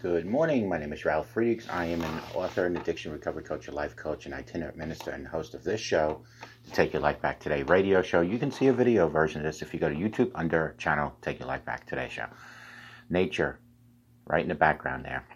Good morning. My name is Ralph Friedrichs. I am an author and addiction recovery coach, a life coach, and itinerant minister and host of this show, the Take Your Life Back Today radio show. You can see a video version of this if you go to YouTube under channel Take Your Life Back Today show. Nature, right in the background there.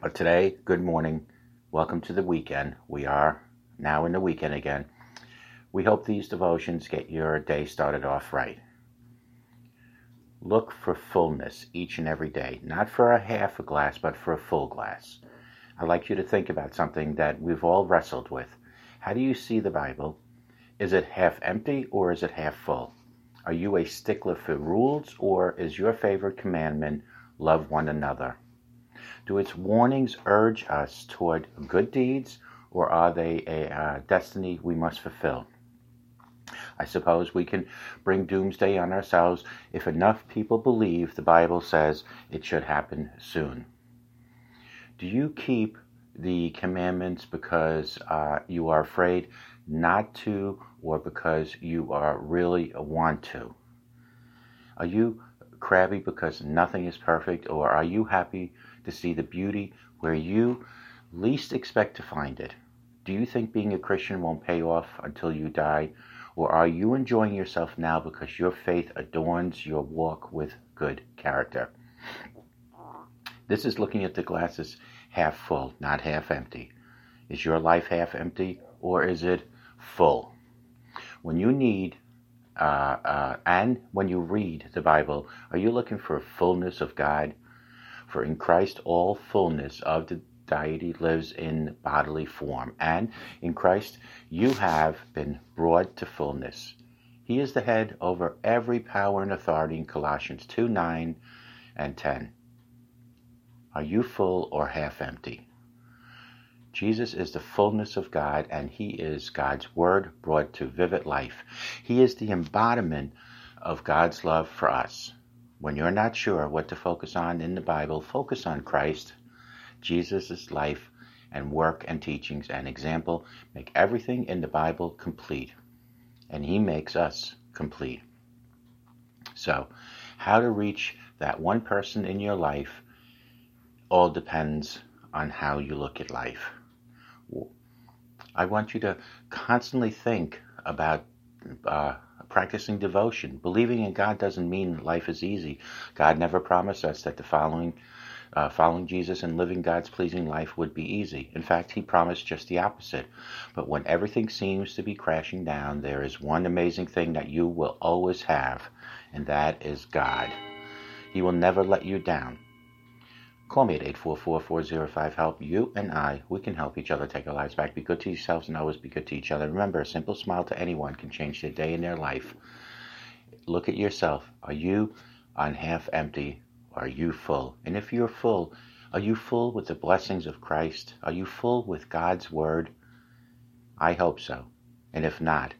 But today, good morning. Welcome to the weekend. We are now in the weekend again. We hope these devotions get your day started off right. Look for fullness each and every day, not for a half a glass, but for a full glass. I'd like you to think about something that we've all wrestled with. How do you see the Bible? Is it half empty or is it half full? Are you a stickler for rules or is your favorite commandment love one another? Do its warnings urge us toward good deeds or are they a uh, destiny we must fulfill? I suppose we can bring doomsday on ourselves if enough people believe the Bible says it should happen soon. Do you keep the commandments because uh, you are afraid not to or because you are really want to? Are you crabby because nothing is perfect or are you happy to see the beauty where you least expect to find it? Do you think being a Christian won't pay off until you die? Or are you enjoying yourself now because your faith adorns your walk with good character? This is looking at the glasses half full, not half empty. Is your life half empty or is it full? When you need uh, uh, and when you read the Bible, are you looking for fullness of God? For in Christ all fullness of the deity lives in bodily form, and in Christ you have been brought to fullness. He is the head over every power and authority in Colossians 2 9 and 10. Are you full or half empty? Jesus is the fullness of God, and He is God's Word brought to vivid life. He is the embodiment of God's love for us. When you're not sure what to focus on in the Bible, focus on Christ Jesus' life and work and teachings and example make everything in the Bible complete. And He makes us complete. So, how to reach that one person in your life all depends on how you look at life. I want you to constantly think about uh, practicing devotion. Believing in God doesn't mean life is easy. God never promised us that the following uh, following Jesus and living God's pleasing life would be easy. In fact, he promised just the opposite. But when everything seems to be crashing down, there is one amazing thing that you will always have, and that is God. He will never let you down. Call me at 844-405-HELP. You and I, we can help each other take our lives back. Be good to yourselves and always be good to each other. Remember, a simple smile to anyone can change their day and their life. Look at yourself. Are you on half empty are you full? And if you're full, are you full with the blessings of Christ? Are you full with God's Word? I hope so. And if not,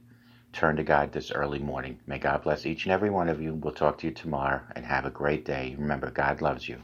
turn to God this early morning. May God bless each and every one of you. We'll talk to you tomorrow and have a great day. Remember, God loves you.